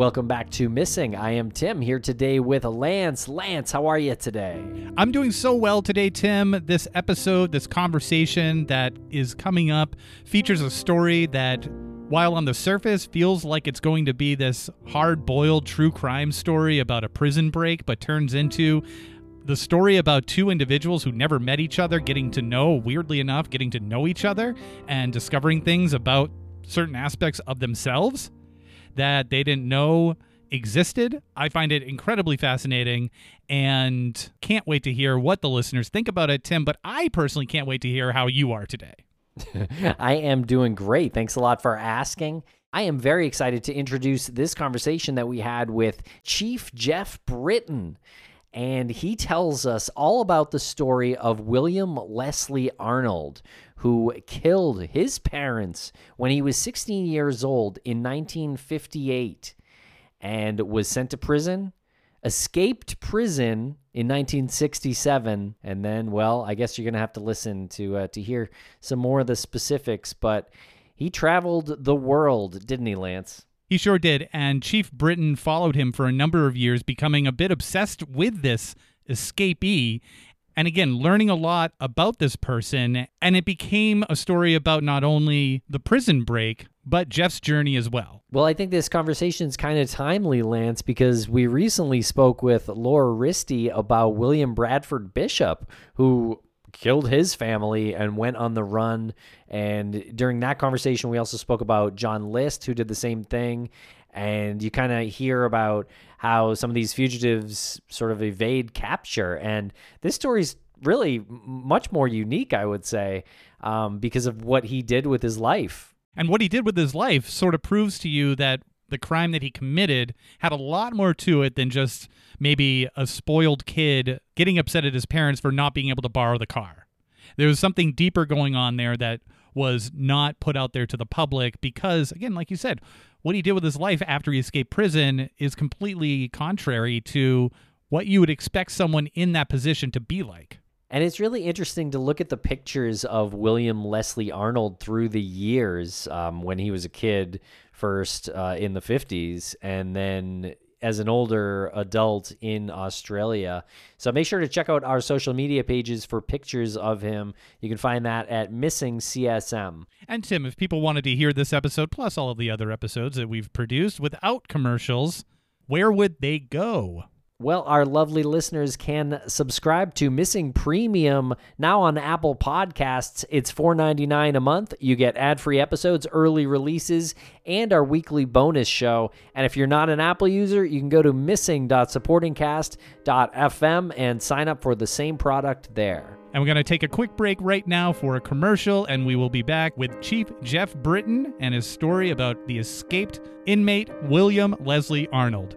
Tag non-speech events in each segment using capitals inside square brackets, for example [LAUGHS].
Welcome back to Missing. I am Tim here today with Lance. Lance, how are you today? I'm doing so well today, Tim. This episode, this conversation that is coming up, features a story that, while on the surface feels like it's going to be this hard boiled true crime story about a prison break, but turns into the story about two individuals who never met each other getting to know, weirdly enough, getting to know each other and discovering things about certain aspects of themselves that they didn't know existed. I find it incredibly fascinating and can't wait to hear what the listeners think about it, Tim. But I personally can't wait to hear how you are today. [LAUGHS] I am doing great. Thanks a lot for asking. I am very excited to introduce this conversation that we had with Chief Geoff Britton. And he tells us all about the story of William Leslie Arnold, who killed his parents when he was 16 years old in 1958 and was sent to prison, escaped prison in 1967, and then, well, I guess you're going to have to listen to uh, to hear some more of the specifics, but he traveled the world, didn't he, Lance? He sure did, and Chief Britton followed him for a number of years, becoming a bit obsessed with this escapee and again, learning a lot about this person. And it became a story about not only the prison break, but Geoff's journey as well. Well, I think this conversation is kind of timely, Lance, because we recently spoke with Laura Risti about William Bradford Bishop, who killed his family and went on the run. And during that conversation, we also spoke about John List, who did the same thing. And you kind of hear about how some of these fugitives sort of evade capture. And this story's really much more unique, I would say, um, because of what he did with his life. And what he did with his life sort of proves to you that the crime that he committed had a lot more to it than just maybe a spoiled kid getting upset at his parents for not being able to borrow the car. There was something deeper going on there that was not put out there to the public because, again, like you said, what he did with his life after he escaped prison is completely contrary to what you would expect someone in that position to be like. And it's really interesting to look at the pictures of William Leslie Arnold through the years um, when he was a kid, first uh, in the 50s, and then as an older adult in Australia. So make sure to check out our social media pages for pictures of him. You can find that at Missing CSM. And Tim, if people wanted to hear this episode plus all of the other episodes that we've produced without commercials, where would they go? Well, our lovely listeners can subscribe to Missing Premium now on Apple Podcasts. It's $4.99 a month. You get ad free episodes, early releases, and our weekly bonus show. And if you're not an Apple user, you can go to missing.supportingcast.fm and sign up for the same product there. And we're going to take a quick break right now for a commercial, and we will be back with Chief Geoff Britton and his story about the escaped inmate William Leslie Arnold.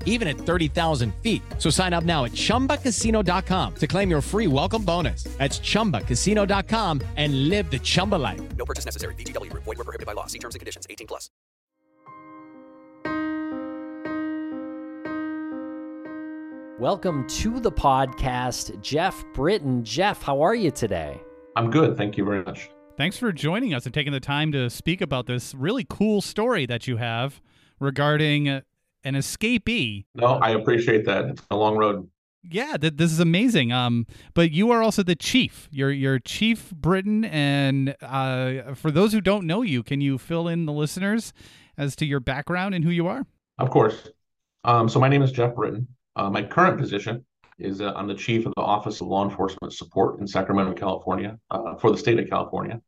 even at 30,000 feet. So sign up now at chumbacasino.com to claim your free welcome bonus. That's chumbacasino.com and live the Chumba life. No purchase necessary. VGW. Void were prohibited by law. See terms and conditions. 18 plus. Welcome to the podcast, Geoff Britton. Geoff, how are you today? I'm good. Thank you very much. Thanks for joining us and taking the time to speak about this really cool story that you have regarding an escapee. No, I appreciate that. It's a long road. Yeah, th- this is amazing. Um, but you are also the chief. You're you're Chief Britton, and uh, for those who don't know you, can you fill in the listeners as to your background and who you are? Of course. Um, so my name is Geoff Britton. Uh, my current position is uh, I'm the chief of the Office of Law Enforcement Support in Sacramento, California, uh, for the state of California.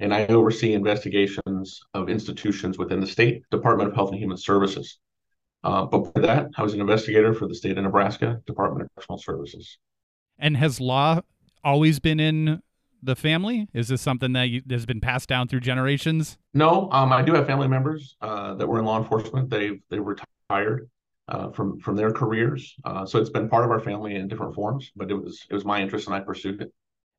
And I oversee investigations of institutions within the state Department of Health and Human Services. Uh, but for that, I was an investigator for the state of Nebraska Department of Correctional Services. And has law always been in the family? Is this something that you, has been passed down through generations? No, um, I do have family members uh, that were in law enforcement. They they retired uh, from from their careers, uh, so it's been part of our family in different forms. But it was it was my interest, and I pursued it.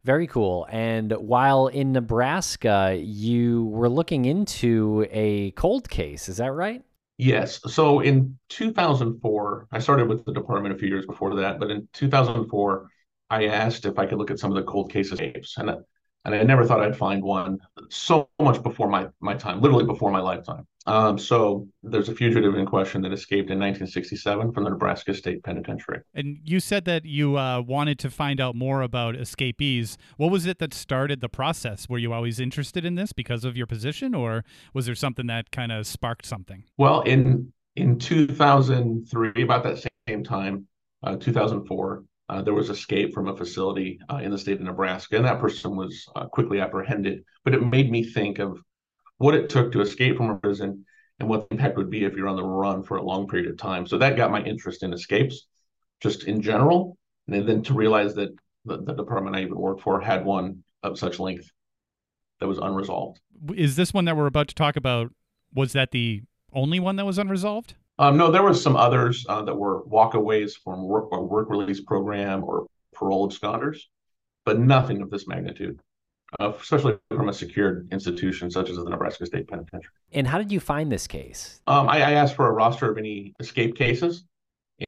Very cool. And while in Nebraska, you were looking into a cold case. Is that right? Yes. So in 2004, I started with the department a few years before that, but in 2004, I asked if I could look at some of the cold case escapes, and and I never thought I'd find one so much before my my time, literally before my lifetime. Um, so there's a fugitive in question that escaped in 1967 from the Nebraska State Penitentiary. And you said that you uh, wanted to find out more about escapees. What was it that started the process? Were you always interested in this because of your position, or was there something that kind of sparked something? Well, in in 2003, about that same time, uh, 2004, uh, there was escape from a facility uh, in the state of Nebraska, and that person was uh, quickly apprehended. But it made me think of what it took to escape from a prison and what the impact would be if you're on the run for a long period of time. So that got my interest in escapes, just in general, and then to realize that the, the department I even worked for had one of such length that was unresolved. Is this one that we're about to talk about? Was that the only one that was unresolved? Um, no, there was some others uh, that were walkaways from work or work release program or parole absconders, but nothing of this magnitude, uh, especially from a secured institution such as the Nebraska State Penitentiary. And how did you find this case? Um, I, I, asked for a roster of any escape cases,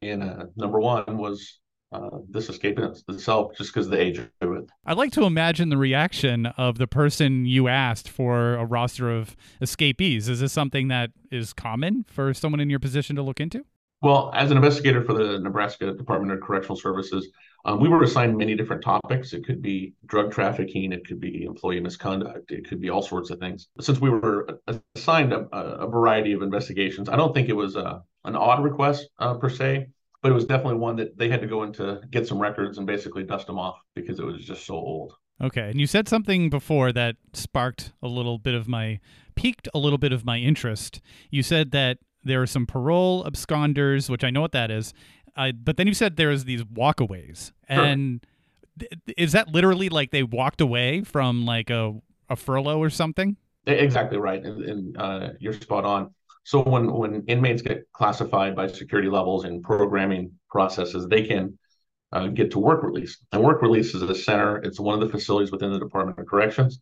and uh, number one was uh, this escape itself just because of the age of it. I'd like to imagine the reaction of the person you asked for a roster of escapees. Is this something that is common for someone in your position to look into? Well, as an investigator for the Nebraska Department of Correctional Services, um, we were assigned many different topics. It could be drug trafficking, it could be employee misconduct, it could be all sorts of things. Since we were assigned a, a variety of investigations, I don't think it was a, an odd request uh, per se but it was definitely one that they had to go into get some records and basically dust them off because it was just so old. Okay, and you said something before that sparked a little bit of my piqued a little bit of my interest. You said that there are some parole absconders, which I know what that is, uh, but then you said there's these walkaways, and sure. th- is that literally like they walked away from like a a furlough or something? Exactly right, and, and uh, you're spot on. So when when inmates get classified by security levels and programming processes, they can uh, get to work release. And work release is a center. It's one of the facilities within the Department of Corrections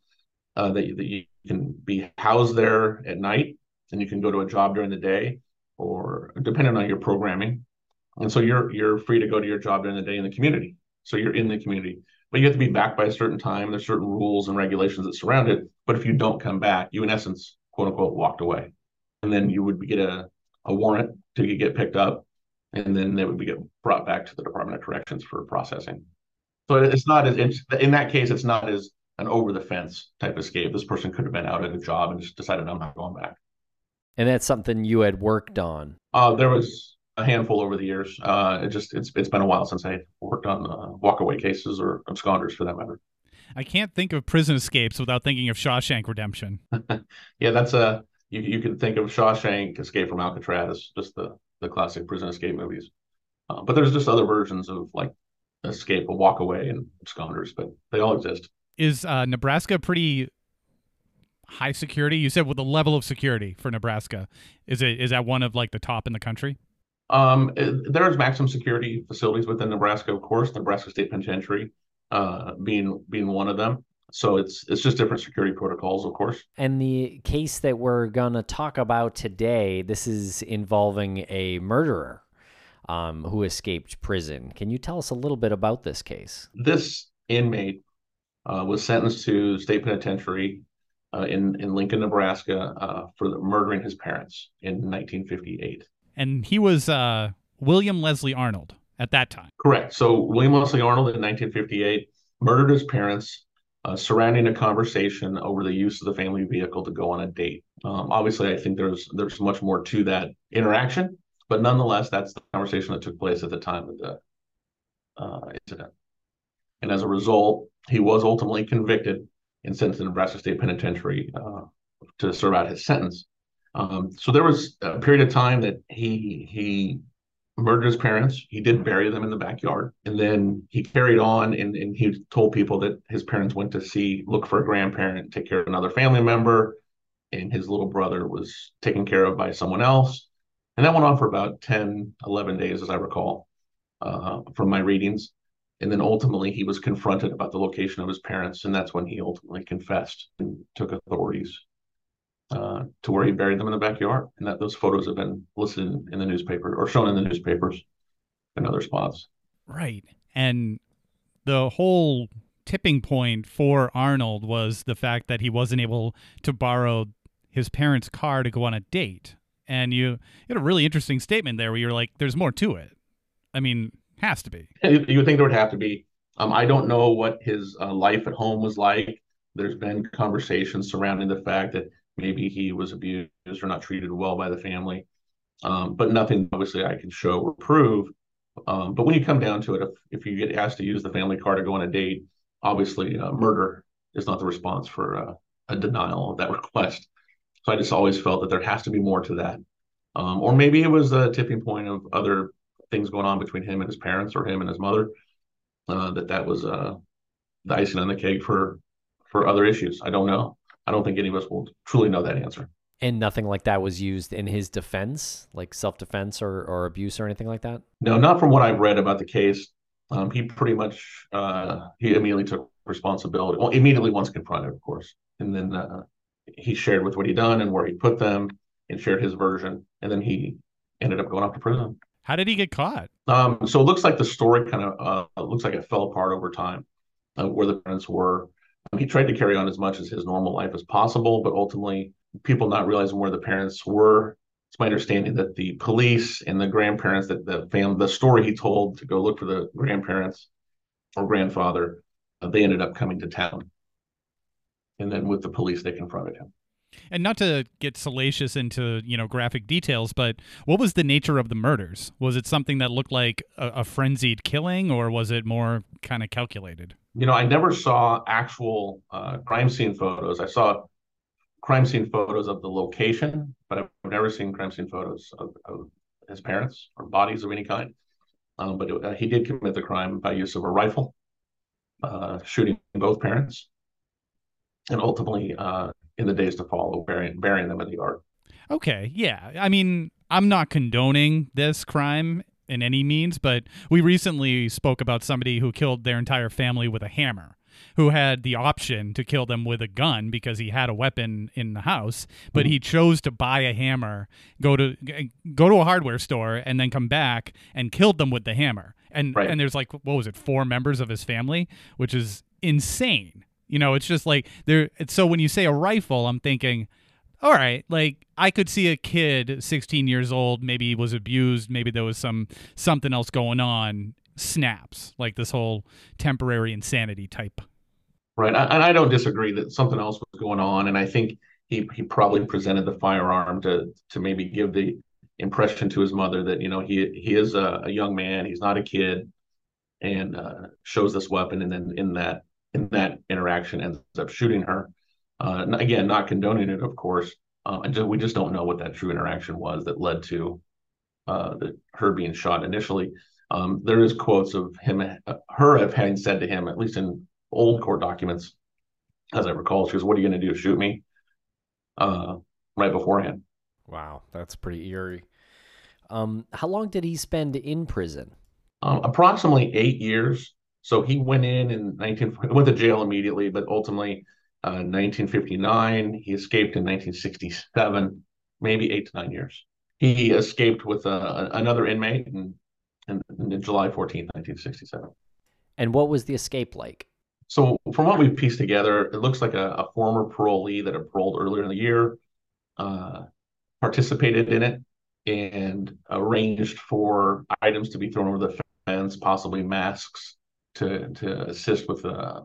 uh, that, that you can be housed there at night, and you can go to a job during the day, or depending on your programming. And so you're you're free to go to your job during the day in the community. So you're in the community, but you have to be back by a certain time. There's certain rules and regulations that surround it. But if you don't come back, you in essence, quote unquote, walked away and then you would get a, a warrant to get picked up, and then they would be get brought back to the Department of Corrections for processing. So it's not as in that case, it's not as an over the fence type escape. This person could have been out at a job and just decided I'm not going back. And that's something you had worked on. Uh, there was a handful over the years. Uh, it just it's it's been a while since I worked on uh, walkaway cases or absconders for that matter. I can't think of prison escapes without thinking of Shawshank Redemption. [LAUGHS] yeah, that's a you you can think of Shawshank, Escape from Alcatraz, just the the classic prison escape movies. Uh, but there's just other versions of like Escape, a Walk Away, and Absconders, but they all exist. Is uh, Nebraska pretty high security? You said with the level of security for Nebraska, is it is that one of like the top in the country? Um, there's maximum security facilities within Nebraska, of course. Nebraska State Penitentiary uh, being being one of them. So it's it's just different security protocols, of course. And the case that we're gonna talk about today, this is involving a murderer um, who escaped prison. Can you tell us a little bit about this case? This inmate uh, was sentenced to state penitentiary uh, in in Lincoln, Nebraska, uh, for murdering his parents in 1958. And he was uh, William Leslie Arnold at that time. Correct. So William Leslie Arnold in 1958 murdered his parents uh, surrounding a conversation over the use of the family vehicle to go on a date. Um, obviously, I think there's there's much more to that interaction, but nonetheless, that's the conversation that took place at the time of the uh, incident. And as a result, he was ultimately convicted and sent to the Nebraska State Penitentiary uh, to serve out his sentence. Um, so there was a period of time that he he murdered his parents. He did bury them in the backyard. And then he carried on and, and he told people that his parents went to see, look for a grandparent, take care of another family member. And his little brother was taken care of by someone else. And that went on for about 10, 11 days, as I recall, uh, from my readings. And then ultimately, he was confronted about the location of his parents, and that's when he ultimately confessed and took authorities uh, to where he buried them in the backyard. And that those photos have been listed in the newspaper or shown in the newspapers and other spots. Right. And the whole tipping point for Arnold was the fact that he wasn't able to borrow his parents' car to go on a date. And you, you had a really interesting statement there where you're like, there's more to it. I mean, has to be. You would think there would have to be. Um, I don't know what his uh, life at home was like. There's been conversations surrounding the fact that maybe he was abused or not treated well by the family, um, but nothing obviously I can show or prove. Um, but when you come down to it, if, if you get asked to use the family car to go on a date, obviously uh, murder is not the response for uh, a denial of that [LAUGHS] request. So I just always felt that there has to be more to that. Um, or maybe it was a tipping point of other things going on between him and his parents or him and his mother. Uh, that that was uh, the icing on the cake for for other issues. I don't know. I don't think any of us will truly know that answer. And nothing like that was used in his defense, like self defense or, or abuse or anything like that? No, not from what I've read about the case. Um, he pretty much uh, he immediately took responsibility. Well, immediately once confronted, of course, and then uh, he shared with what he'd done and where he put them, and shared his version, and then he ended up going off to prison. How did he get caught? Um, so it looks like the story kind of uh, looks like it fell apart over time, uh, where the parents were. He tried to carry on as much as his normal life as possible, but ultimately, people not realizing where the parents were. It's my understanding that the police and the grandparents, that the fam, the story he told to go look for the grandparents or grandfather, uh, they ended up coming to town, and then with the police, they confronted him. And not to get salacious into you know graphic details, but what was the nature of the murders? Was it something that looked like a, a frenzied killing, or was it more kind of calculated? You know, I never saw actual uh, crime scene photos. I saw crime scene photos of the location, but I've never seen crime scene photos of, of his parents or bodies of any kind. Um, but it, uh, he did commit the crime by use of a rifle, uh, shooting both parents, and ultimately uh, in the days to follow, burying, burying them in the yard. Okay, yeah. I mean, I'm not condoning this crime in any means, but we recently spoke about somebody who killed their entire family with a hammer, who had the option to kill them with a gun because he had a weapon in the house, but mm-hmm. he chose to buy a hammer, go to go to a hardware store, and then come back and killed them with the hammer. And right. and there's like what was it, four members of his family, which is insane. You know, it's just like there. So when you say a rifle, I'm thinking, all right, like I could see a kid, 16 years old, maybe was abused, maybe there was some something else going on. Snaps like this whole temporary insanity type. Right, and I don't disagree that something else was going on, and I think he he probably presented the firearm to to maybe give the impression to his mother that you know he he is a, a young man, he's not a kid, and uh, shows this weapon, and then in that in that interaction ends up shooting her. Uh, again, not condoning it, of course. Uh, and just, we just don't know what that true interaction was that led to uh, the, her being shot initially. Um, there is quotes of him, uh, her of having said to him, at least in old court documents, as I recall, she goes, "What are you going to do? Shoot me?" Uh, right beforehand. Wow, that's pretty eerie. Um, how long did he spend in prison? Um, approximately eight years. So he went in in 19 went to jail immediately, but ultimately uh, 1959 he escaped in 1967, maybe eight to nine years. He escaped with uh, another inmate in, in, in July 14, 1967. And what was the escape like? So from what we've pieced together, it looks like a, a former parolee that had paroled earlier in the year uh, participated in it and arranged for items to be thrown over the fence, possibly masks, to to assist with uh,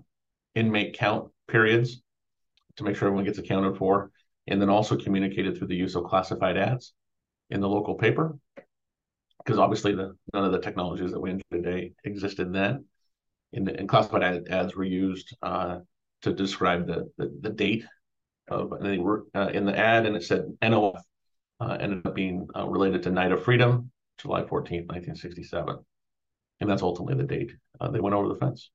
inmate count periods to make sure everyone gets accounted for, and then also communicated through the use of classified ads in the local paper, because obviously the none of the technologies that we enjoy today existed then, and, and classified ad, ads were used uh, to describe the, the, the date of and they were uh, in the ad, and it said NOF uh, ended up being uh, related to Night of Freedom, July 14th, 1967 and that's ultimately the date uh, they went over the fence.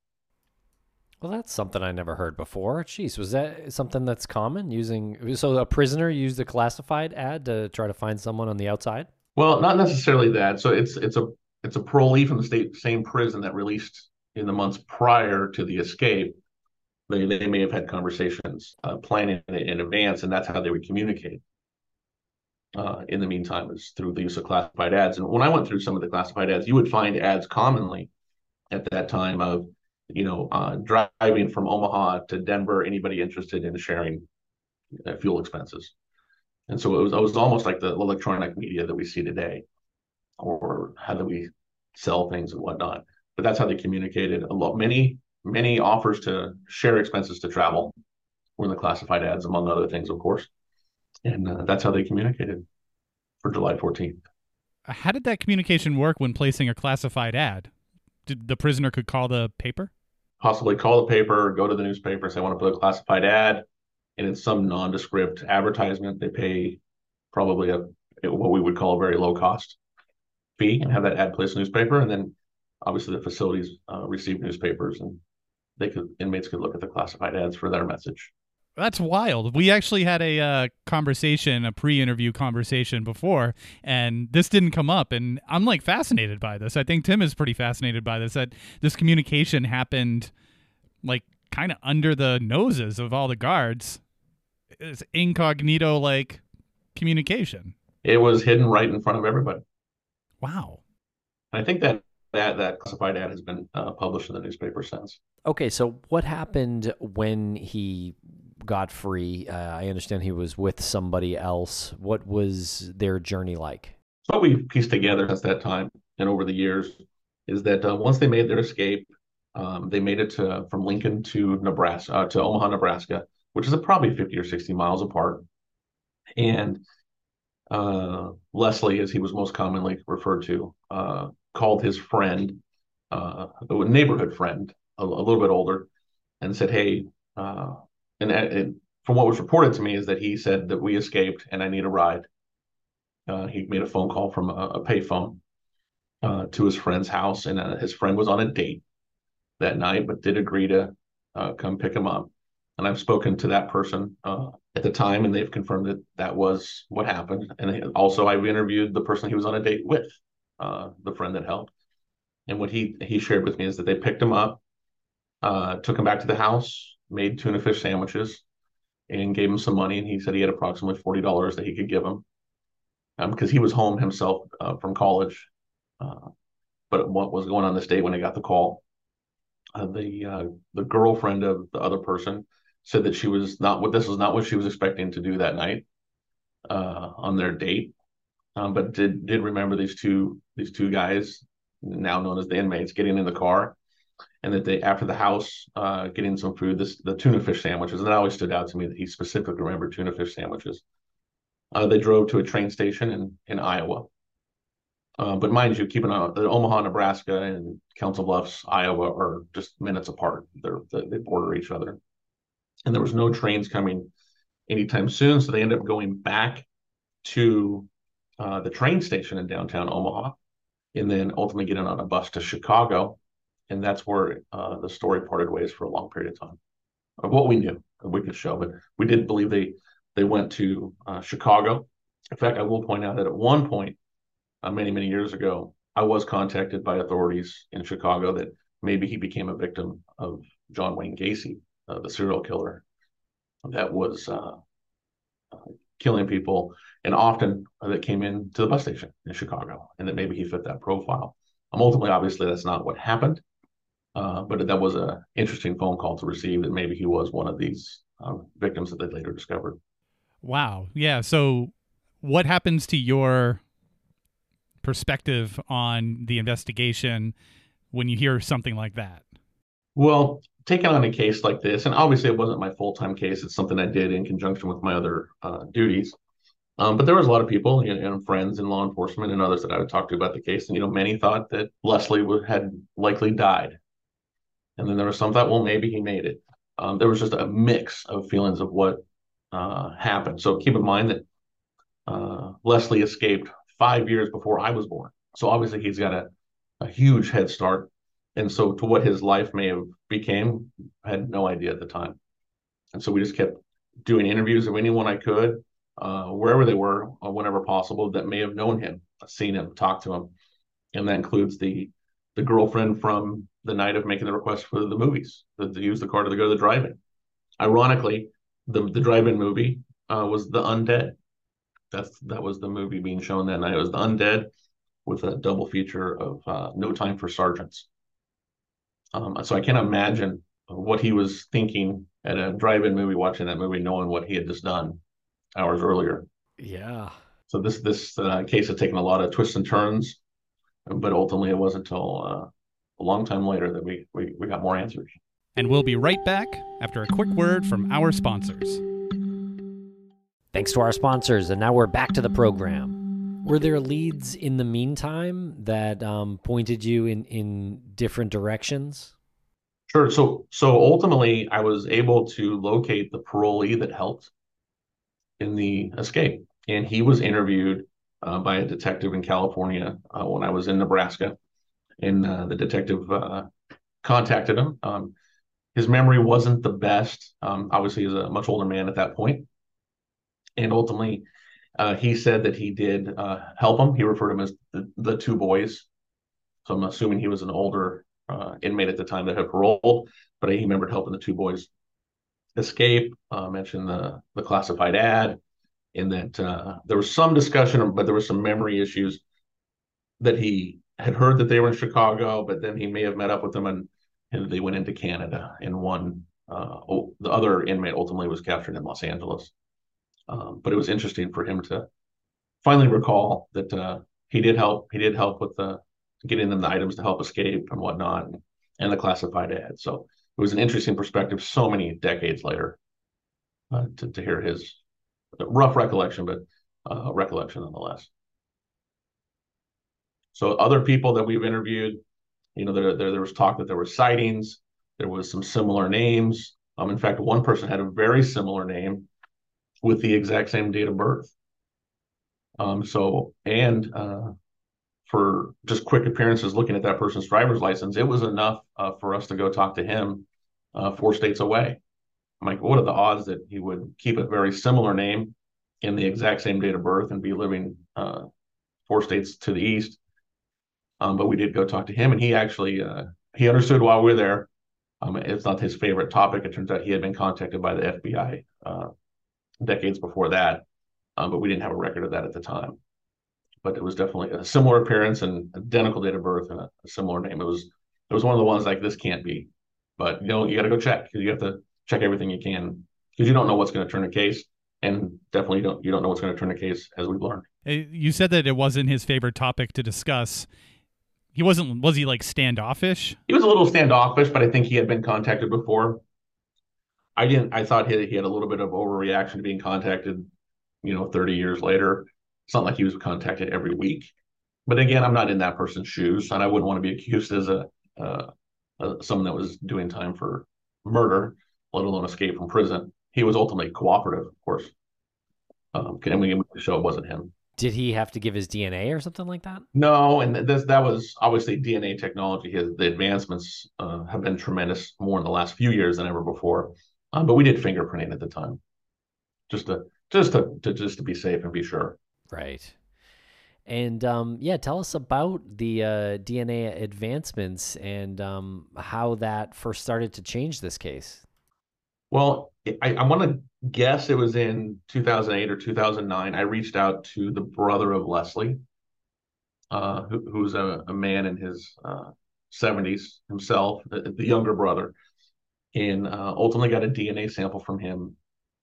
Well, that's something I never heard before. Jeez, was that something that's common using? So a prisoner used a classified ad to try to find someone on the outside. Well, not necessarily that. So it's it's a it's a parolee from the state same prison that released in the months prior to the escape, they, they may have had conversations uh, planning in, in advance, and that's how they would communicate. Uh, in the meantime, is through the use of classified ads. And when I went through some of the classified ads, you would find ads commonly at that time of, you know, uh, driving from Omaha to Denver. Anybody interested in sharing uh, fuel expenses? And so it was, it was almost like the electronic media that we see today, or how do we sell things and whatnot. But that's how they communicated. A lot, many, many offers to share expenses to travel were in the classified ads, among other things, of course. And uh, that's how they communicated for July 14th. How did that communication work when placing a classified ad? Did the prisoner could call the paper? Possibly call the paper, go to the newspaper, say, I want to put a classified ad, and it's some nondescript advertisement. They pay probably a what we would call a very low cost fee and have that ad placed in the newspaper, and then obviously the facilities uh, receive newspapers and they could inmates could look at the classified ads for their message. That's wild. We actually had a uh, conversation, a pre-interview conversation before, and this didn't come up. And I'm like fascinated by this. I think Tim is pretty fascinated by this. That this communication happened, like kind of under the noses of all the guards. It's incognito like communication. It was hidden right in front of everybody. Wow. And I think that that that classified ad has been uh, published in the newspaper since. Okay, so what happened when he got free? Uh, I understand he was with somebody else. What was their journey like? So what we pieced together since that time and over the years is that uh, once they made their escape, um, they made it to from Lincoln to Nebraska uh, to Omaha, Nebraska, which is probably 50 or 60 miles apart. And uh, Leslie, as he was most commonly referred to, uh, called his friend, uh, a neighborhood friend, a, a, little bit older, and said, "Hey," uh, and, and, from what was reported to me is that he said that we escaped and I need a ride. Uh, he made a phone call from a, a payphone uh, to his friend's house, and uh, his friend was on a date that night, but did agree to uh, come pick him up. And I've spoken to that person at the time, and they've confirmed that that was what happened. And also, I've interviewed the person he was on a date with uh, the friend that helped. And what he he shared with me is that they picked him up, uh, took him back to the house, made tuna fish sandwiches, and gave him some money. And he said he had approximately forty dollars that he could give him because um, he was home himself uh, from college. Uh, but what was going on this day when I got the call? Uh, the uh, the girlfriend of the other person said that she was not what this was not what she was expecting to do that night on their date um, but did did remember these two these two guys now known as the inmates getting in the car and that they after the house uh, getting some food this the tuna fish sandwiches and it always stood out to me that he specifically remembered tuna fish sandwiches. Uh, they drove to a train station in in iowa. Uh, but mind you keep an eye omaha nebraska and council bluffs iowa are just minutes apart. They're they border each other. And there was no trains coming anytime soon so they end up going back to uh, the train station in downtown Omaha, and then ultimately getting on a bus to Chicago, and that's where uh, the story parted ways for a long period of time. Of what we knew, we could show, but we didn't believe they they went to uh, Chicago. In fact, I will point out that at one point, uh, many many years ago, I was contacted by authorities in Chicago that maybe he became a victim of John Wayne Gacy, uh, the serial killer that was uh, killing people and often that came in to the bus station in Chicago, and that maybe he fit that profile. Um, ultimately, obviously, that's not what happened, uh, but that was an interesting phone call to receive that maybe he was one of these um, victims that they later discovered. Wow. Yeah. So, what happens to your perspective on the investigation when you hear something like that? Well, taking on a case like this, and obviously it wasn't my full time case, it's something I did in conjunction with my other uh, duties. Um, but there was a lot of people and, friends in law enforcement and others that I would talk to about the case. And, you know, many thought that Leslie would, had likely died. And then there was some thought, well, maybe he made it. Um, there was just a mix of feelings of what uh, happened. So keep in mind that uh, Leslie escaped five years before I was born. So obviously he's got a, a huge head start. And so to what his life may have became, I had no idea at the time. And so we just kept doing interviews of anyone I could uh, wherever they were, uh, whenever possible, that may have known him, seen him, talked to him, and that includes the the girlfriend from the night of making the request for the movies to, to use the car to go to the drive-in. Ironically, the the drive-in movie uh, was The Undead. That's that was the movie being shown that night. It was The Undead with a double feature of uh, No Time for Sergeants. Um, so I can't imagine what he was thinking at a drive-in movie, watching that movie, knowing what he had just done hours earlier. Yeah. So this this uh, case had taken a lot of twists and turns, but ultimately it wasn't until uh, a long time later that we, we we got more answers. And we'll be right back after a quick word from our sponsors. Thanks to our sponsors, and now we're back to the program. Were there leads in the meantime that um, pointed you in in different directions? Sure. So so ultimately, I was able to locate the parolee that helped in the escape, and he was interviewed uh, by a detective in California uh, when I was in Nebraska, and uh, the detective uh, contacted him. Um, his memory wasn't the best. Um, obviously, he's a much older man at that point. and ultimately, uh, he said that he did uh, help him. He referred him as the, the two boys. So I'm assuming he was an older uh, inmate at the time that had paroled, but he remembered helping the two boys escape. Uh, mentioned the the classified ad, in that there was some discussion, but there was some memory issues that he had heard that they were in Chicago, but then he may have met up with them and, and they went into Canada. And one, uh, the other inmate ultimately was captured in Los Angeles. Um, but it was interesting for him to finally recall that uh, he did help. He did help with the getting them the items to help escape and whatnot, and, and the classified ad. So it was an interesting perspective. So many decades later, uh, to to hear his rough recollection, but uh, recollection nonetheless. So other people that we've interviewed, you know, there, there, there was talk that there were sightings. There was some similar names. Um, in fact, one person had a very similar name with the exact same date of birth. Um, so, and uh, for just quick appearances looking at that person's driver's license, it was enough uh, for us to go talk to him uh, four states away. I'm like, what are the odds that he would keep a very similar name in the exact same date of birth and be living uh, four states to the east? Um, but we did go talk to him, and he actually uh, he understood while we were there. Um, it's not his favorite topic. It turns out he had been contacted by the FBI uh, decades before that, um, but we didn't have a record of that at the time. But it was definitely a similar appearance and identical date of birth and a, a similar name. It was it was one of the ones like this can't be, but you know you got to go check because you have to check everything you can because you don't know what's going to turn a case, and definitely don't you don't know what's going to turn a case as we've learned. You said that it wasn't his favorite topic to discuss. He wasn't. Was he like standoffish? He was a little standoffish, but I think he had been contacted before. I didn't. I thought he, he had a little bit of overreaction to being contacted. You know, thirty years later, it's not like he was contacted every week. But again, I'm not in that person's shoes, and I wouldn't want to be accused as a, uh, someone that was doing time for murder, let alone escape from prison. He was ultimately cooperative, of course. Um, and we show it wasn't him. Did he have to give his DNA or something like that? No, and this that was obviously DNA technology. His the advancements uh, have been tremendous more in the last few years than ever before. Um, but we did fingerprinting at the time, just to just to, to just to be safe and be sure. Right. And um, yeah, tell us about the uh, DNA advancements and um, how that first started to change this case. Well, I, I want to guess it was in 2008 or 2009. I reached out to the brother of Leslie, uh, who, who's a, a, man in his uh, 70s himself, the, the, younger brother, and uh, ultimately got a DNA sample from him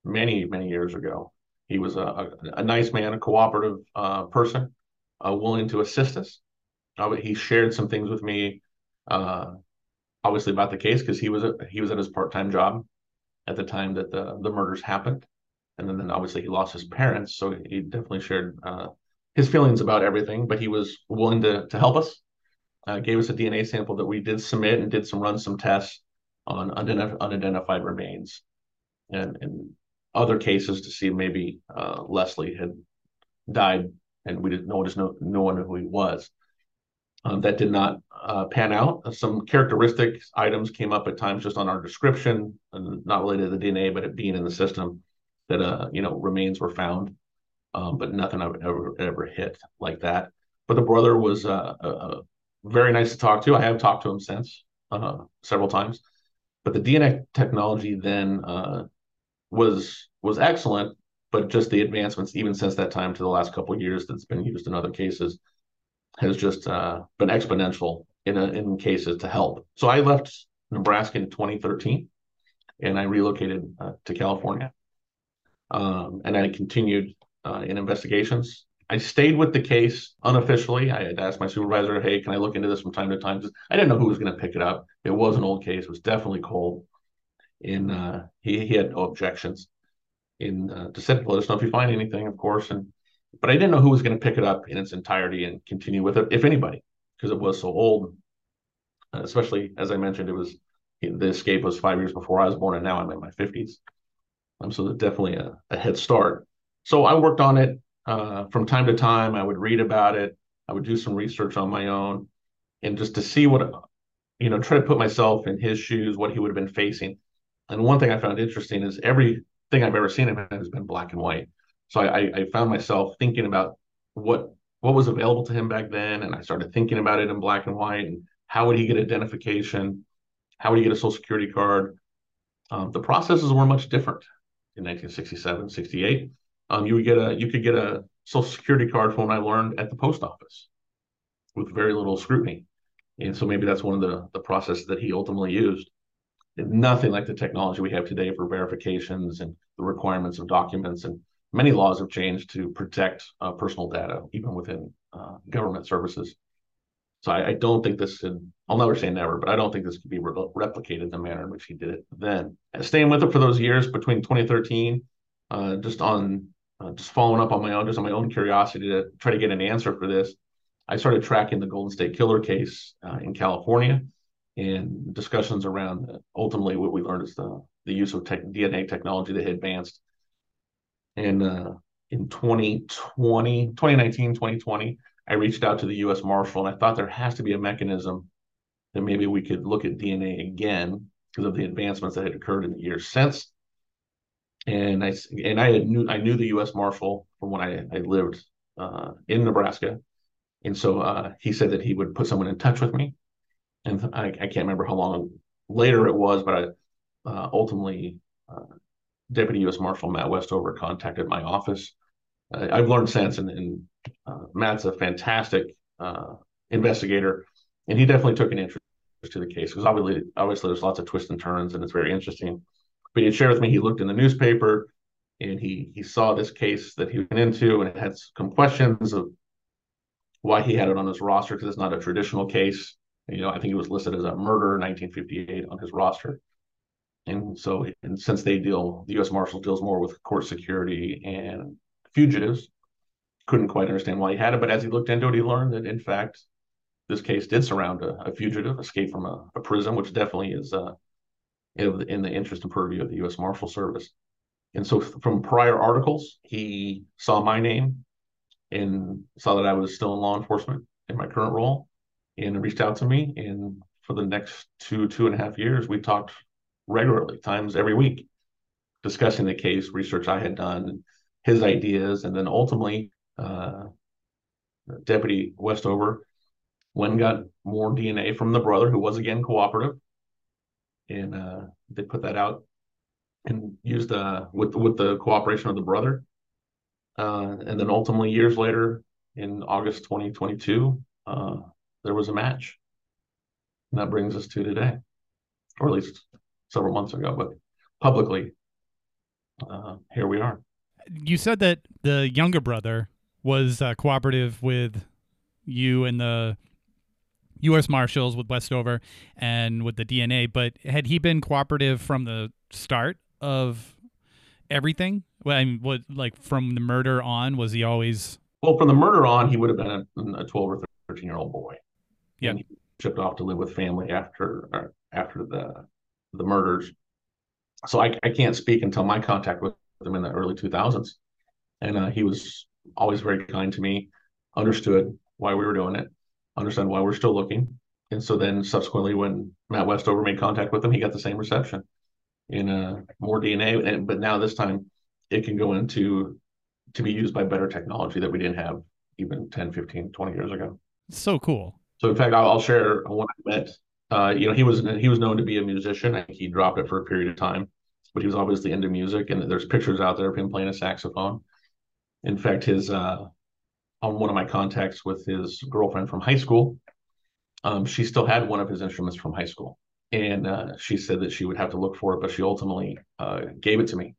many, many years ago. He was a, a, a nice man, a cooperative uh, person, uh, willing to assist us. Uh, he shared some things with me, obviously about the case because he was he was at his part time job at the time that the the murders happened, and then, then obviously he lost his parents, so he definitely shared uh, his feelings about everything. But he was willing to to help us. Uh, gave us a DNA sample that we did submit and did some run some tests on unidentified, unidentified remains, and and other cases to see maybe uh, Leslie had died and we didn't notice no no one knew who he was. Um, that did not uh, pan out. Some characteristic items came up at times just on our description, and not related to the DNA, but it being in the system that uh, you know remains were found, um, but nothing I've ever ever hit like that. But the brother was uh, uh, very nice to talk to. I have talked to him since. uh, several times. But the DNA technology then uh, was was excellent, but just the advancements even since that time to the last couple years that's been used in other cases has just uh, been exponential in a, in cases to help. So I left Nebraska in 2013, and I relocated uh, to California, um, and I continued uh, in investigations. I stayed with the case unofficially. I had asked my supervisor, "Hey, can I look into this from time to time?" I didn't know who was going to pick it up. It was an old case. It was definitely cold, and uh, he he had no objections. In uh, to said, "Let us know if you find anything, of course." And but I didn't know who was going to pick it up in its entirety and continue with it, if anybody, because it was so old. Uh, especially as I mentioned, it was the escape was five years before I was born, and now I'm in my fifties. Um, so definitely a, a, head start. So I worked on it uh, from time to time. I would read about it. I would do some research on my own, and just to see what, you know, try to put myself in his shoes, what he would have been facing. And one thing I found interesting is everything I've ever seen him in has been black and white. So I, I found myself thinking about what what was available to him back then, and I started thinking about it in black and white and how would he get identification, how would he get a social security card. Um, the processes were much different in 1967, 68. Um, you would get a you could get a social security card from what I learned at the post office with very little scrutiny, and so maybe that's one of the the processes that he ultimately used. Nothing like the technology we have today for verifications and the requirements of documents and many laws have changed to protect uh, personal data, even within uh, government services. So I, I, don't think this could, I'll never say never, but I don't think this could be re- replicated the manner in which he did it then. Staying with it for those years between 2013, uh, just on, uh, just following up on my own, just on my own curiosity to try to get an answer for this, I started tracking the Golden State Killer case uh, in California and discussions around ultimately what we learned is the, the use of tech, DNA technology that had advanced in uh, in 2020, 2019, 2020, I reached out to the U.S. Marshal and I thought there has to be a mechanism that maybe we could look at DNA again because of the advancements that had occurred in the years since. And I and I knew I knew the U.S. Marshal from when I, I lived uh, in Nebraska, and so uh, he said that he would put someone in touch with me. And I, I can't remember how long later it was, but I uh, ultimately uh, Deputy U.S. Marshal Matt Westover contacted my office. Uh, I've learned since, and, and uh, Matt's a fantastic uh, investigator, and he definitely took an interest to the case because obviously, obviously, there's lots of twists and turns, and it's very interesting. But he shared with me he looked in the newspaper, and he he saw this case that he went into, and had some questions of why he had it on his roster because it's not a traditional case. You know, I think it was listed as a murder 1958 on his roster. And so, and since they deal, the U.S. Marshal deals more with court security and fugitives, couldn't quite understand why he had it. But as he looked into it, he learned that, in fact, this case did surround a, a fugitive escape from a, a, prison, which definitely is uh, in the interest and purview of the U.S. Marshal Service. And so, from prior articles, he saw my name and saw that I was still in law enforcement in my current role, and reached out to me. And for the next two two and a half years, we talked regularly, times every week, discussing the case, research I had done, his ideas, and then ultimately, uh, Deputy Westover went and got more DNA from the brother, who was again cooperative, and uh, they put that out and used uh, with with the cooperation of the brother. Uh, and then ultimately, years later, in August 2022, uh, there was a match. And that brings us to today, or at least several months ago, but publicly, uh, here we are. You said that the younger brother was uh, cooperative with you and the U.S. Marshals with Westover and with the DNA, but had he been cooperative from the start of everything? Well, I mean, what like from the murder on? Was he always? Well, from the murder on, he would have been a, a twelve or thirteen year old boy. Yeah, shipped off to live with family after uh, after the the murders. So I, I can't speak until my contact with him in the early 2000s. And uh, he was always very kind to me, understood why we were doing it, understood why we're still looking. And so then subsequently, when Matt Westover made contact with him, he got the same reception in uh, more DNA. And, but now this time it can go into to be used by better technology that we didn't have even 10, 15, 20 years ago. So cool. So in fact, I'll, I'll share when I met Uh, you know, he was he was known to be a musician. Think he dropped it for a period of time, but he was obviously into music. And there's pictures out there of him playing a saxophone. In fact, his uh, on one of my contacts with his girlfriend from high school, um, she still had one of his instruments from high school, and uh, she said that she would have to look for it, but she ultimately uh, gave it to me.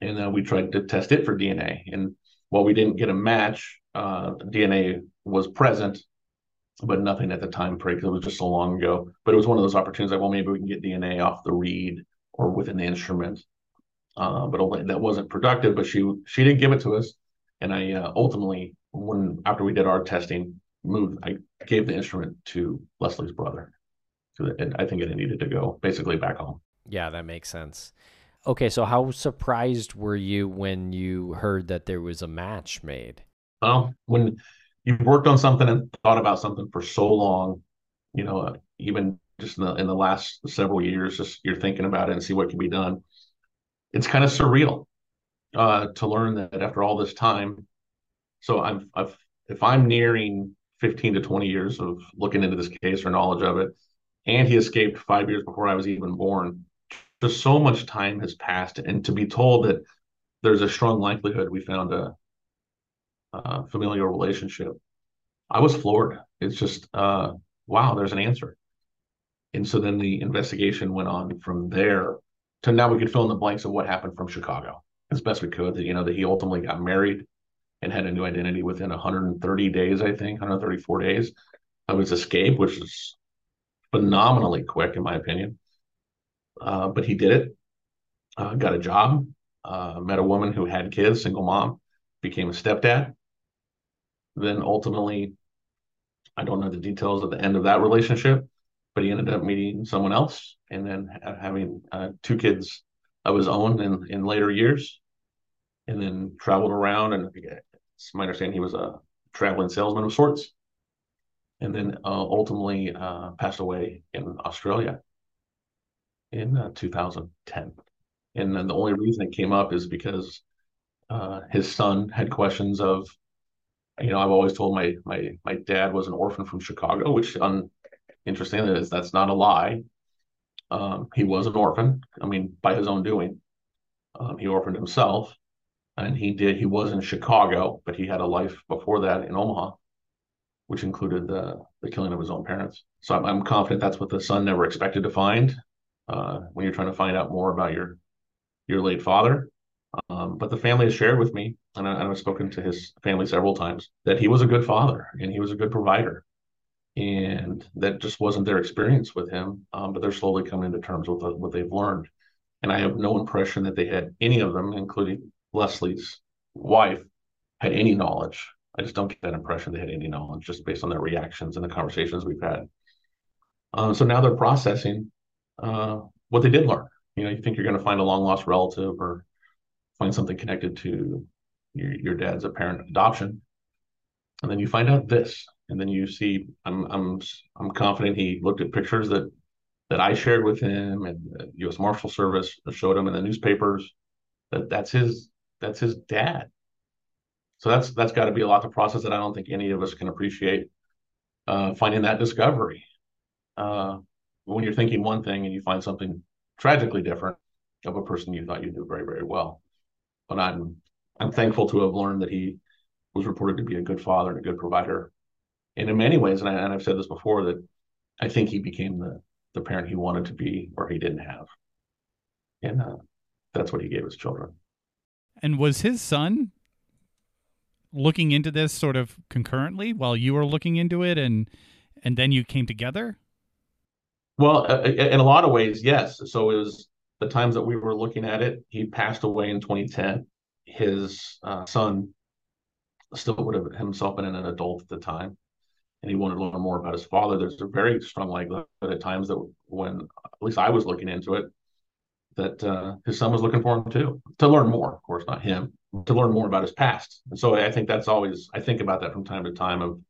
And uh, we tried to test it for DNA, and while we didn't get a match, uh, DNA was present, but nothing at the time because it was just so long ago. But it was one of those opportunities like, well, maybe we can get DNA off the reed or within the instrument. Uh, but that wasn't productive. But she she didn't give it to us, and I uh, ultimately, when after we did our testing, moved. I gave the instrument to Leslie's brother because I think it needed to go basically back home. Yeah, that makes sense. Okay, so how surprised were you when you heard that there was a match made? Well, when you've worked on something and thought about something for so long, you know, even just in the, in the last several years, just you're thinking about it and see what can be done. It's kind of surreal uh, to learn that after all this time. So I'm, I've, if I'm nearing 15 to 20 years of looking into this case or knowledge of it, and he escaped five years before I was even born, just so much time has passed, and to be told that there's a strong likelihood we found a, a familial relationship, I was floored. It's just, uh, wow, there's an answer. And so then the investigation went on from there to now we could fill in the blanks of what happened from Chicago as best we could. That you know that he ultimately got married and had a new identity within 130 days, I think, 134 days of his escape, which is phenomenally quick in my opinion. Uh, but he did it. Uh, got a job. Uh, met a woman who had kids, single mom, became a stepdad. Then ultimately, I don't know the details of the end of that relationship, but he ended up meeting someone else and then having uh, two kids of his own in, in later years. And then traveled around, and it's my understanding he was a traveling salesman of sorts. And then uh, ultimately uh, passed away in Australia in uh, 2010. And then the only reason it came up is because uh, his son had questions of, you know, I've always told my my my dad was an orphan from Chicago, which un, interesting is that's not a lie. Um, he was an orphan. I mean, by his own doing, um, he orphaned himself, and he did. He was in Chicago, but he had a life before that in Omaha, which included the the killing of his own parents. So I'm, I'm confident that's what the son never expected to find uh, when you're trying to find out more about your your late father. Um, but the family has shared with me, and, I, have spoken to his family several times, that he was a good father and he was a good provider. And that just wasn't their experience with him, um, but they're slowly coming to terms with the, what they've learned. And I have no impression that they had any of them, including Leslie's wife, had any knowledge. I just don't get that impression they had any knowledge just based on their reactions and the conversations we've had. Um, so now they're processing uh, what they did learn. You know, you think you're going to find a long lost relative or find something connected to your, your dad's apparent adoption, and then you find out this, and then you see. I'm I'm I'm confident he looked at pictures that that I shared with him, and the U.S. Marshal Service showed him in the newspapers that that's his that's his dad. So that's that's got to be a lot to process that I don't think any of us can appreciate. Uh, finding that discovery. Uh, when you're thinking one thing and you find something tragically different of a person you thought you knew very, very well. But I'm I'm thankful to have learned that he was reported to be a good father and a good provider. And in many ways, and, I, and I've said this before, that I think he became the the parent he wanted to be or he didn't have. And uh, that's what he gave his children. And was his son looking into this sort of concurrently while you were looking into it and and then you came together? Well, uh, uh, in a lot of ways, yes. So it was the times that we were looking at it. He passed away in 2010. His uh, son still would have himself been an adult at the time, and he wanted to learn more about his father. There's a very strong likelihood at times that when, at least I was looking into it, that uh, his son was looking for him too to learn more. Of course, not him to learn more about his past. And so I think that's always I think about that from time to time of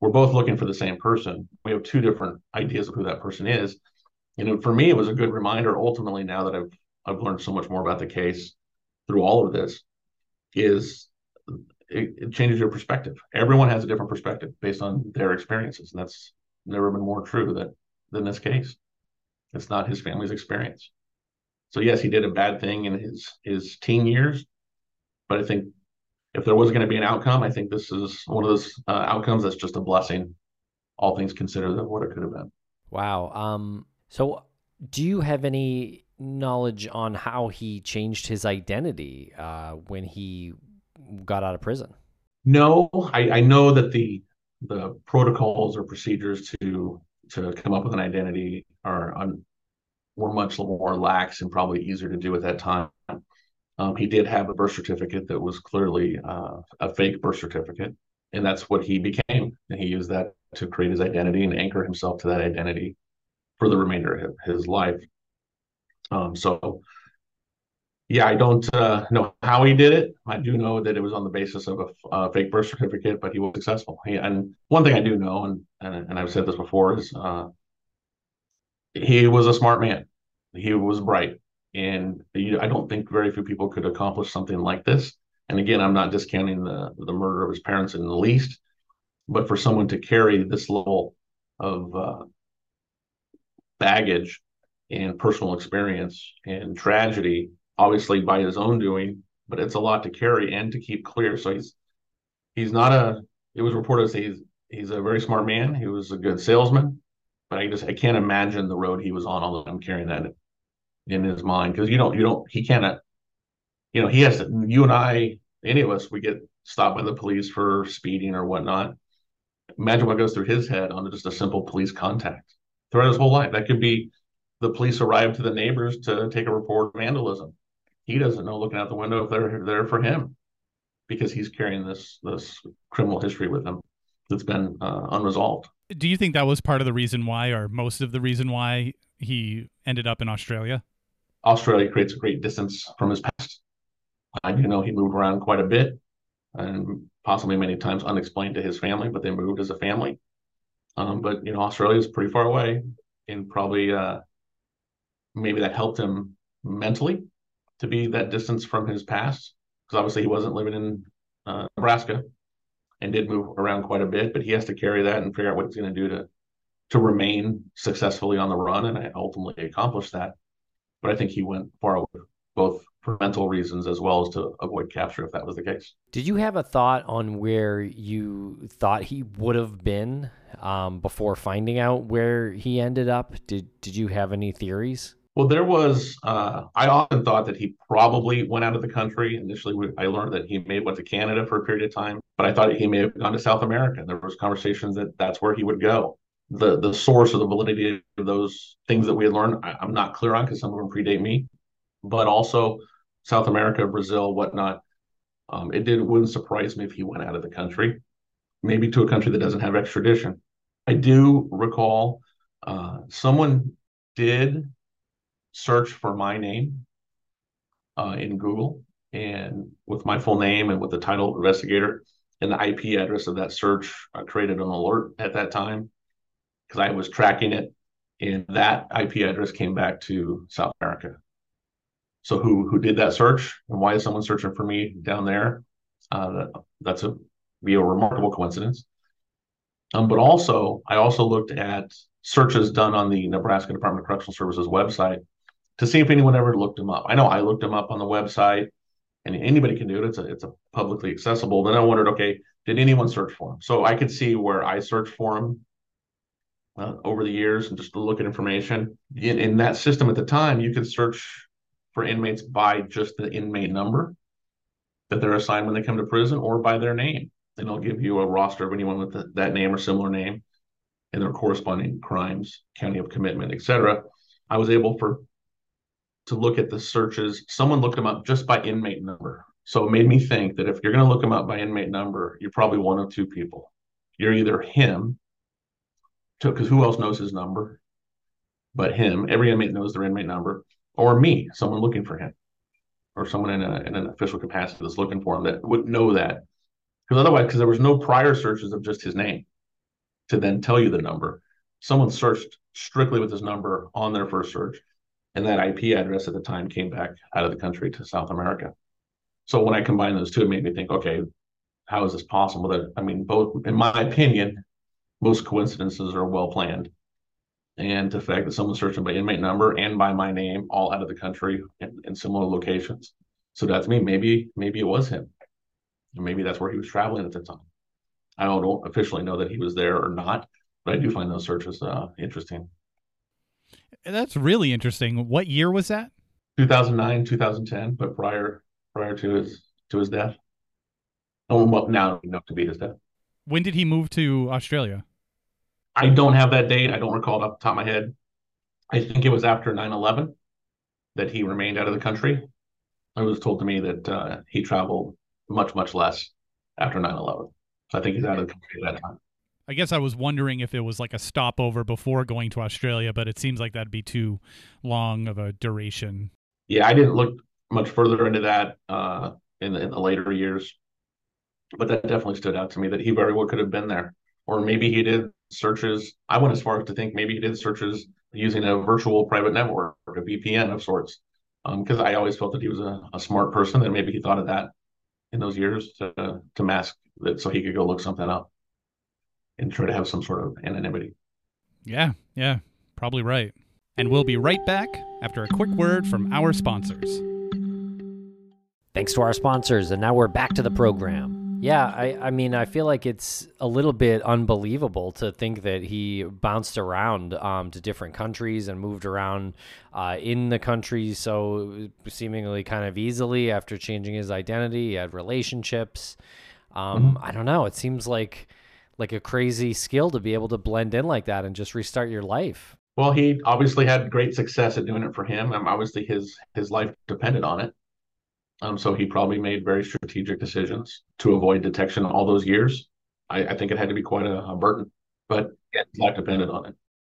we're both looking for the same person. We have two different ideas of who that person is. You know, for me, it was a good reminder. Ultimately, now that I've I've learned so much more about the case through all of this, is it, it changes your perspective. Everyone has a different perspective based on their experiences, and that's never been more true. That than this case. It's not his family's experience. So yes, he did a bad thing in his his teen years, but I think if there was going to be an outcome, I think this is one of those uh, outcomes that's just a blessing, all things considered, of what it could have been. Wow. Um. So, do you have any knowledge on how he changed his identity uh, when he got out of prison? No, I, I know that the the protocols or procedures to to come up with an identity are un, were much more lax and probably easier to do at that time. Um, he did have a birth certificate that was clearly uh, a fake birth certificate, and that's what he became. And he used that to create his identity and anchor himself to that identity for the remainder of his life. Um, so, yeah, I don't uh, know how he did it. I do know that it was on the basis of a, fake birth certificate, but he was successful. He, and one thing I do know, and and, and I've said this before, is uh, he was a smart man. He was bright, and I don't think very few people could accomplish something like this. And again, I'm not discounting the the murder of his parents in the least, but for someone to carry this level of uh, baggage and personal experience and tragedy, obviously by his own doing, but it's a lot to carry and to keep clear. So he's he's not a. It was reported he's he's a very smart man. He was a good salesman, but I just I can't imagine the road he was on the time carrying that in his mind because you don't you don't he cannot. You know he has to. You and I, any of us, we get stopped by the police for speeding or whatnot. Imagine what goes through his head on just a simple police contact throughout his whole life. That could be the police arrive to the neighbors to take a report of vandalism. He doesn't know looking out the window if they're there for him because he's carrying this this criminal history with him that's been uh, unresolved. Do you think that was part of the reason why, or most of the reason why he ended up in Australia? Australia creates a great distance from his past. I do know he moved around quite a bit and possibly many times unexplained to his family, but they moved as a family. Um, but you know, Australia is pretty far away, and probably uh, maybe that helped him mentally to be that distance from his past because obviously he wasn't living in uh, Nebraska and did move around quite a bit, but he has to carry that and figure out what he's going to do to to remain successfully on the run and ultimately accomplish that. But I think he went far away, both for mental reasons as well as to avoid capture if that was the case. Did you have a thought on where you thought he would have been um, before finding out where he ended up? Did Did you have any theories? Well, there was. Uh, I often thought that he probably went out of the country. Initially, I learned that he may have went to Canada for a period of time, but I thought he may have gone to South America. There was conversations that that's where he would go. The the source or the validity of those things that we had learned, I, am not clear on because some of them predate me. But also South America, Brazil, whatnot. Um, it did wouldn't surprise me if he went out of the country, maybe to a country that doesn't have extradition. I do recall uh, someone did search for my name uh, in Google and with my full name and with the title investigator and the IP address of that search, I created an alert at that time because I was tracking it, and that IP address came back to South America. So who who did that search and why is someone searching for me down there? Uh, that, that's a be a remarkable coincidence. Um, but also, I also looked at searches done on the Nebraska Department of Correctional Services website to see if anyone ever looked him up. I know I looked him up on the website, and anybody can do it. It's a it's a publicly accessible. Then I wondered, okay, did anyone search for him? So I could see where I searched for him uh, over the years and just look at information. In, in that system at the time, you could search for inmates by just the inmate number that they're assigned when they come to prison, or by their name. And they'll give you a roster of anyone with the, that name or similar name and their corresponding crimes, county of commitment, etc. I was able for to look at the searches. Someone looked them up just by inmate number. So it made me think that if you're going to look them up by inmate number, you're probably one of two people. You're either him, because who else knows his number but him? Every inmate knows their inmate number, or me, someone looking for him, or someone in, a, in an official capacity that's looking for him that wouldn't know that. Because otherwise, because there was no prior searches of just his name to then tell you the number. Someone searched strictly with his number on their first search and that IP address at the time came back out of the country to South America. So when I combined those two, it made me think, okay, how is this possible? That I mean, both in my opinion, most coincidences are well planned. And the fact that someone's searching by inmate number and by my name, all out of the country in, in similar locations. So that's me. Maybe maybe it was him. Maybe that's where he was traveling at the time. I don't officially know that he was there or not, but I do find those searches uh, interesting. That's really interesting. What year was that? 2009, 2010, but prior prior to his to his death. Oh, well, now enough to be his death. When did he move to Australia? I don't have that date. I don't recall it off the top of my head. I think it was after 9 11 that he remained out of the country. It was told to me that uh, he traveled much, much less after 9 11. So I think he's out of the country at that time. I guess I was wondering if it was like a stopover before going to Australia, but it seems like that'd be too long of a duration. Yeah, I didn't look much further into that uh, in, the, in the later years, but that definitely stood out to me that he very well could have been there. Or maybe he did searches. I went as far as to think maybe he did searches using a virtual private network, or a VPN of sorts, because um, I always felt that he was a, a smart person, and maybe he thought of that in those years to to mask that so he could go look something up and try to have some sort of anonymity. Yeah, yeah, probably right. And we'll be right back after a quick word from our sponsors. Thanks to our sponsors, and now we're back to the program. Yeah, I, I mean, I feel like it's a little bit unbelievable to think that he bounced around um, to different countries and moved around uh, in the country so seemingly kind of easily after changing his identity. He had relationships. Um, mm-hmm. I don't know. It seems like like a crazy skill to be able to blend in like that and just restart your life. Well, he obviously had great success at doing it for him. and obviously, his his life depended on it. Um, so he probably made very strategic decisions to avoid detection all those years. I, I think it had to be quite a, a burden, but his life depended on it.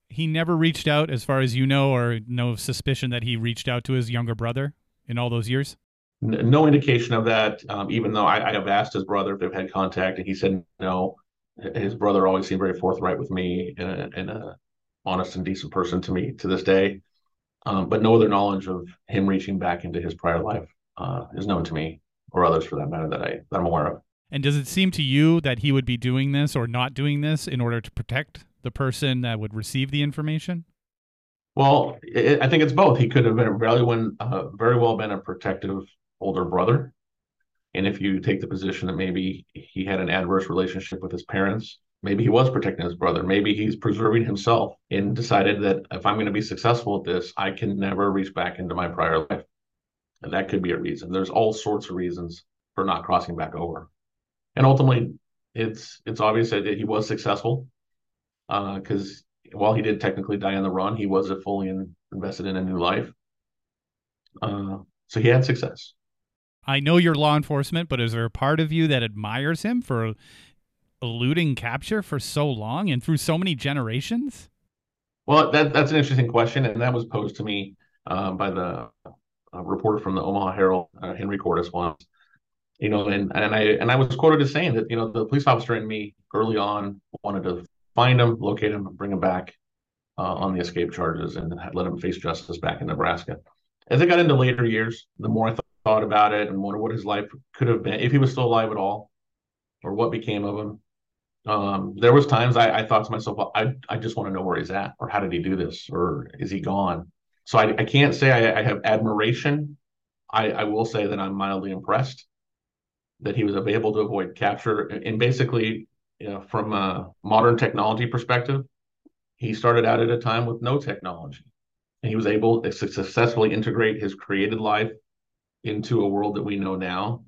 He never reached out, as far as you know, or no suspicion that he reached out to his younger brother in all those years. no indication of that. Um, even though I, I have asked his brother if they've had contact, and he said no his brother always seemed very forthright with me and a, and a honest and decent person to me to this day. Um, but no other knowledge of him reaching back into his prior life uh, is known to me or others for that matter that I that I'm aware of. And does it seem to you that he would be doing this or not doing this in order to protect the person that would receive the information? Well, it, I think it's both. He could have been very, when, uh, very well been a protective older brother and if you take the position that maybe he had an adverse relationship with his parents, maybe he was protecting his brother, maybe he's preserving himself and decided that if I'm going to be successful at this, I can never reach back into my prior life. And that could be a reason. There's all sorts of reasons for not crossing back over. And ultimately, it's it's obvious that he was successful because uh, while he did technically die on the run, he was fully in, invested in a new life. Uh, so he had success. I know you're law enforcement, but is there a part of you that admires him for eluding capture for so long and through so many generations? Well, that, that's an interesting question, and that was posed to me uh, by the uh, reporter from the Omaha Herald, uh, Henry Cordes, once. You know, and and I and I was quoted as saying that you know the police officer in me early on wanted to find him, locate him, bring him back uh, on the escape charges, and let him face justice back in Nebraska. As I got into later years, the more I thought thought about it and wondered what his life could have been if he was still alive at all, or what became of him. Um, there was times I, I, thought to myself, well, I I just want to know where he's at, or how did he do this, or is he gone? So I, I can't say I, I have admiration. I, I will say that I'm mildly impressed that he was able to avoid capture. And basically, you know, from a modern technology perspective, he started out at a time with no technology. And he was able to successfully integrate his created life into a world that we know now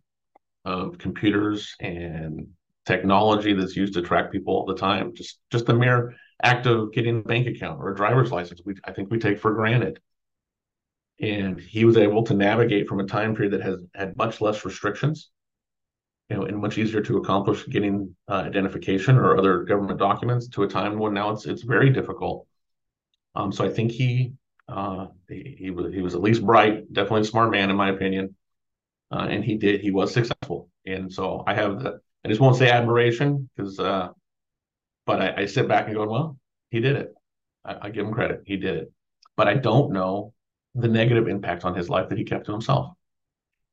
of computers and technology that's used to track people all the time. Just just the mere act of getting a bank account or a driver's license, we I think we take for granted. And he was able to navigate from a time period that has had much less restrictions, you know, and much easier to accomplish getting uh, identification or other government documents to a time when now it's it's very difficult. Um, so I think he uh, he, he, was he was at least bright, definitely a smart man in my opinion, uh, and he did he was successful. And so I have the I just won't say admiration because, uh, but I, I, sit back and go, well, he did it. I, I, give him credit, he did it. But I don't know the negative impact on his life that he kept to himself.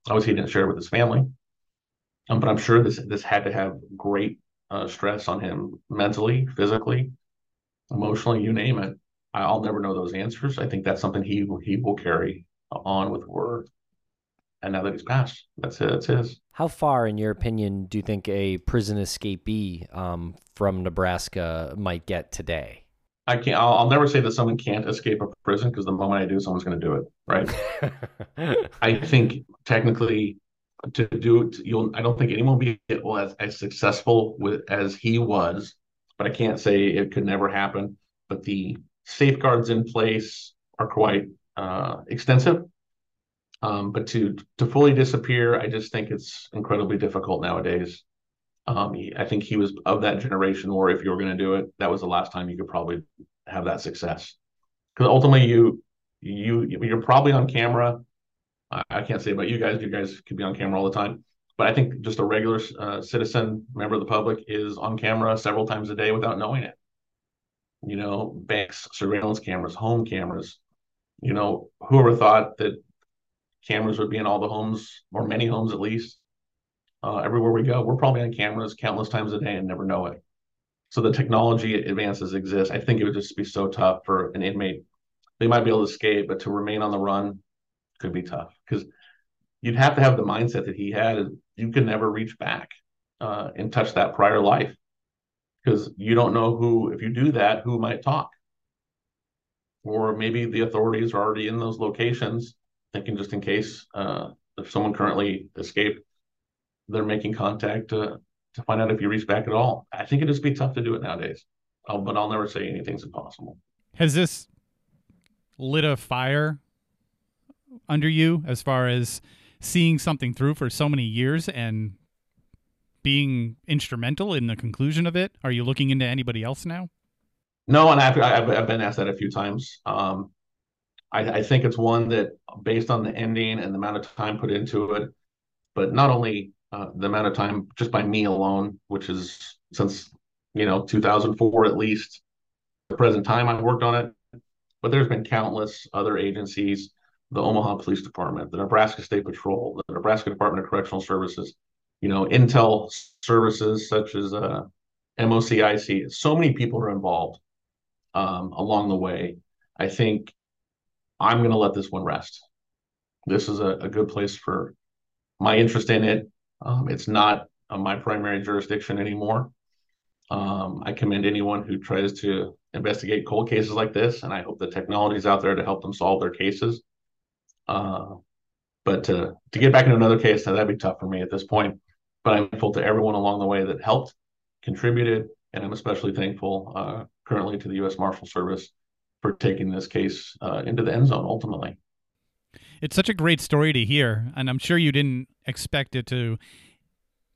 Obviously, he didn't share it with his family, um, but I'm sure this this had to have great uh, stress on him mentally, physically, emotionally, you name it I'll never know those answers. I think that's something he he will carry on with word. And now that he's passed, that's it. That's his. How far, in your opinion, do you think a prison escapee um, from Nebraska might get today? I can't. I'll, I'll never say that someone can't escape a prison because the moment I do, someone's going to do it. Right. [LAUGHS] I think technically, to do it, you'll. I don't think anyone will be well, as, as successful with as he was, but I can't say it could never happen. But the safeguards in place are quite uh, extensive. Um, but to to fully disappear, I just think it's incredibly difficult nowadays. Um, he, I think he was of that generation where if you were going to do it, that was the last time you could probably have that success. Because ultimately, you you you're probably on camera. I, I, can't say about you guys; you guys could be on camera all the time. But I think just a regular uh, citizen, member of the public, is on camera several times a day without knowing it. You know, banks, surveillance cameras, home cameras. You know, whoever thought that cameras would be in all the homes or many homes at least uh, everywhere we go. We're probably on cameras countless times a day and never know it. So the technology advances exist. I think it would just be so tough for an inmate. They might be able to escape, but to remain on the run could be tough because you'd have to have the mindset that he had. You could never reach back uh, and touch that prior life because you don't know who, if you do that, who might talk. Or maybe the authorities are already in those locations, thinking just in case uh, if someone currently escaped, they're making contact to to find out if you reach back at all. I think it'd just be tough to do it nowadays. Oh, but I'll never say anything's impossible. Has this lit a fire under you as far as seeing something through for so many years and being instrumental in the conclusion of it? Are you looking into anybody else now? No, and I've, I've, I've been asked that a few times. Um, I, I think it's one that, based on the ending and the amount of time put into it, but not only uh, the amount of time just by me alone, which is since you know 2004 at least, the present time I've worked on it. But there's been countless other agencies, the Omaha Police Department, the Nebraska State Patrol, the Nebraska Department of Correctional Services, you know, Intel services such as uh, MOCIC. So many people are involved um, along the way. I think I'm going to let this one rest. This is a, a good place for my interest in it. Um, it's not uh, my primary jurisdiction anymore. Um, I commend anyone who tries to investigate cold cases like this, and I hope the technology is out there to help them solve their cases. Uh, but to, to get back into another case, that'd be tough for me at this point. But I'm thankful to everyone along the way that helped, contributed, and I'm especially thankful uh, currently to the U.S. Marshal Service for taking this case uh, into the end zone ultimately. It's such a great story to hear, and I'm sure you didn't expect it to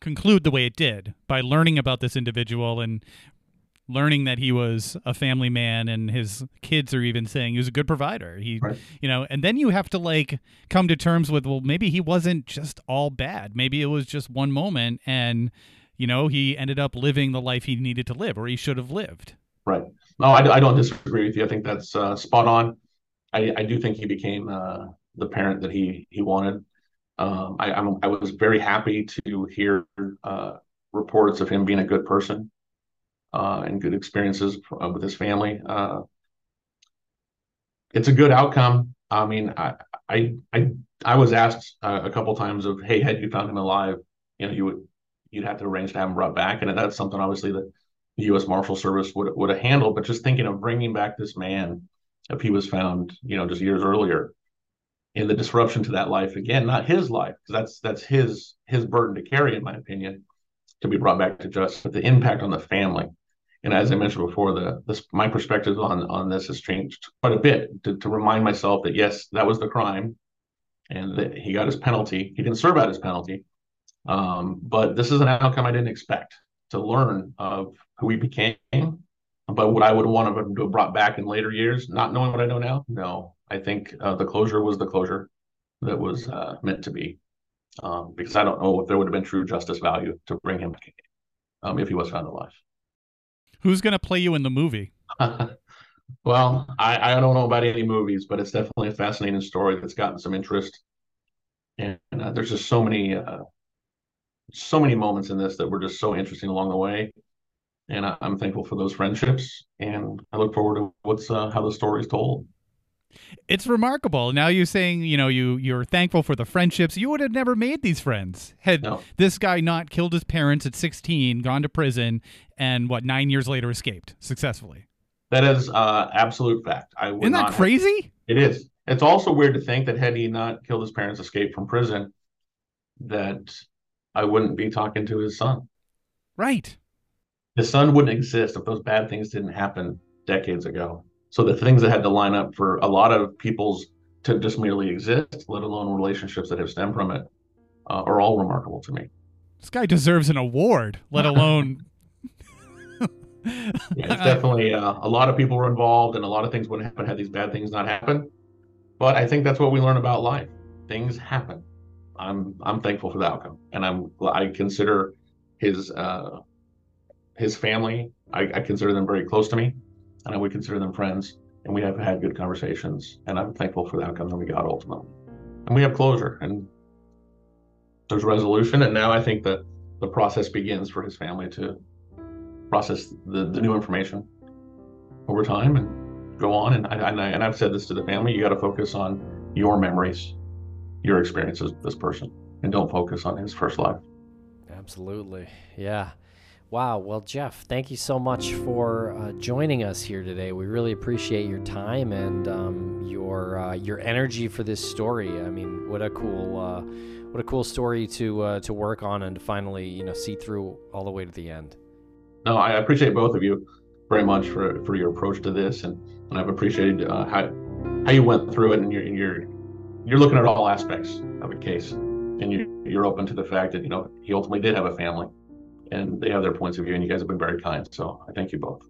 conclude the way it did by learning about this individual and learning that he was a family man and his kids are even saying he was a good provider he right. you know and then you have to like come to terms with well maybe he wasn't just all bad maybe it was just one moment and you know he ended up living the life he needed to live or he should have lived right no i, I don't disagree with you i think that's uh, spot on I, I do think he became uh, the parent that he he wanted. Um, I I'm, i was very happy to hear uh, reports of him being a good person uh, and good experiences uh, with his family. Uh, it's a good outcome. I mean, I I I, I was asked a couple times of, hey, had you found him alive, you know, you would you'd have to arrange to have him brought back, and that's something obviously that the U.S. Marshal Service would would have handled. But just thinking of bringing back this man, if he was found, you know, just years earlier, and the disruption to that life again not his life because that's that's his his burden to carry in my opinion to be brought back to justice but the impact on the family and as i mentioned before the this my perspective on on this has changed quite a bit to, to remind myself that yes that was the crime and that he got his penalty he didn't serve out his penalty um, but this is an outcome i didn't expect to learn of who he became but what i would want him to have brought back in later years not knowing what i know now no I think uh, the closure was the closure that was uh, meant to be. Um, because I don't know if there would have been true justice value to bring him back um, if he was found alive. Who's going to play you in the movie? [LAUGHS] well, I, I don't know about any movies, but it's definitely a fascinating story that's gotten some interest. And uh, there's just so many, uh, so many moments in this that were just so interesting along the way. and I, am thankful for those friendships. And I look forward to what's uh, how the story is told. It's remarkable. Now you're saying, you know, you you're thankful for the friendships. You would have never made these friends had no. this guy not killed his parents at 16, gone to prison, and what nine years later escaped successfully. That is uh, absolute fact. I Isn't that crazy? Have, it is. It's also weird to think that had he not killed his parents, escaped from prison, that I wouldn't be talking to his son. Right. His son wouldn't exist if those bad things didn't happen decades ago. So the things that had to line up for a lot of people's to just merely exist, let alone relationships that have stemmed from it, uh, are all remarkable to me. This guy deserves an award, let alone. [LAUGHS] [LAUGHS] yeah, it's definitely uh, a lot of people were involved, and a lot of things wouldn't happen had these bad things not happened. But I think that's what we learn about life. Things happen. I'm I'm thankful for the outcome, and I'm I consider his uh, his family. I, I consider them very close to me and I would consider them friends. And we have had good conversations, and I'm thankful for the outcome that we got ultimately. And we have closure, and there's resolution. And now I think that the process begins for his family to process the, the new information over time and go on. And I, and, I, and I've said this to the family: you got to focus on your memories, your experiences with this person, and don't focus on his first life. Absolutely, yeah. Wow. Well, Geoff, thank you so much for uh, joining us here today. We really appreciate your time and um, your uh, your energy for this story. I mean, what a cool uh, what a cool story to uh, to work on and to finally you know see through all the way to the end. No, I appreciate both of you very much for, for your approach to this, and, and I've appreciated uh, how how you went through it, and you're, and you're you're looking at all aspects of a case, and you you're open to the fact that you know he ultimately did have a family and they have their points of view, and you guys have been very kind. So I thank you both.